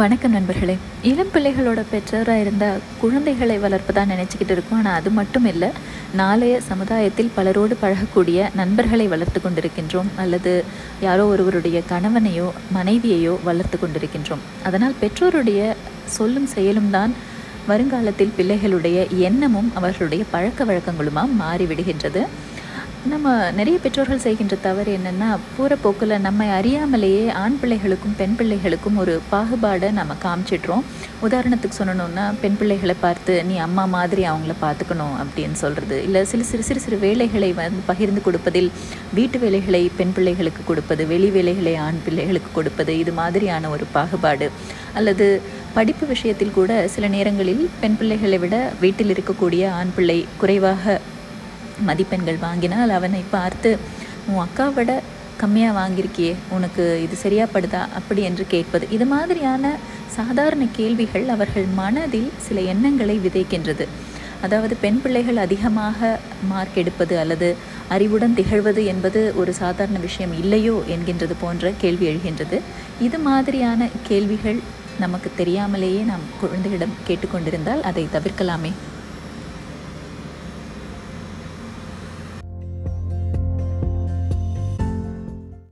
வணக்கம் நண்பர்களே. இளம் பிள்ளைகளோட பெற்றோராக இருந்தால் குழந்தைகளை வளர்ப்பதாக நினச்சிக்கிட்டு இருக்கோம். ஆனால் அது மட்டும் இல்லை. நாளைய சமுதாயத்தில் பலரோடு பழகக்கூடிய நண்பர்களை வளர்த்து கொண்டிருக்கின்றோம். அல்லது யாரோ ஒருவருடைய கணவனையோ மனைவியையோ வளர்த்து கொண்டிருக்கின்றோம். அதனால் பெற்றோருடைய சொல்லும் செயலும் தான் வருங்காலத்தில் பிள்ளைகளுடைய எண்ணமும் அவர்களுடைய பழக்க வழக்கங்களுமாக மாறிவிடுகின்றது. நம்ம நிறைய பெற்றோர்கள் செய்கின்ற தவறு என்னென்னா போகிற போக்கில் நம்மை அறியாமலேயே ஆண் பிள்ளைகளுக்கும் பெண் பிள்ளைகளுக்கும் ஒரு பாகுபாடை நம்ம காமிச்சிட்றோம். உதாரணத்துக்கு சொல்லணும்னா பெண் பிள்ளைகளை பார்த்து நீ அம்மா மாதிரி அவங்கள பார்த்துக்கணும் அப்படின்னு சொல்கிறது இல்லை சிறு சிறு சிறு சிறு வேலைகளை வந்து பகிர்ந்து கொடுப்பதில் வீட்டு வேலைகளை பெண் பிள்ளைகளுக்கு கொடுப்பது வெளி வேலைகளை ஆண் பிள்ளைகளுக்கு கொடுப்பது இது மாதிரியான ஒரு பாகுபாடு. அல்லது படிப்பு விஷயத்தில் கூட சில நேரங்களில் பெண் பிள்ளைகளை விட வீட்டில் இருக்கக்கூடிய ஆண் பிள்ளை குறைவாக மதிப்பெண்கள் வாங்கினால் அவனை பார்த்து உன் அக்கா விட கம்மியாக வாங்கியிருக்கியே உனக்கு இது சரியாப்படுதா? அப்படி என்று கேட்பது. இது மாதிரியான சாதாரண கேள்விகள் அவர்கள் மனதில் சில எண்ணங்களை விதைக்கின்றது. அதாவது பெண் பிள்ளைகள் அதிகமாக மார்க் எடுப்பது அல்லது அறிவுடன் திகழ்வது என்பது ஒரு சாதாரண விஷயம் இல்லையோ என்கின்றது போன்ற கேள்வி எழுகின்றது. இது மாதிரியான கேள்விகள் நமக்கு தெரியாமலேயே நாம் குழந்தையிடம் கேட்டுக்கொண்டிருந்தால் அதை தவிர்க்கலாமே.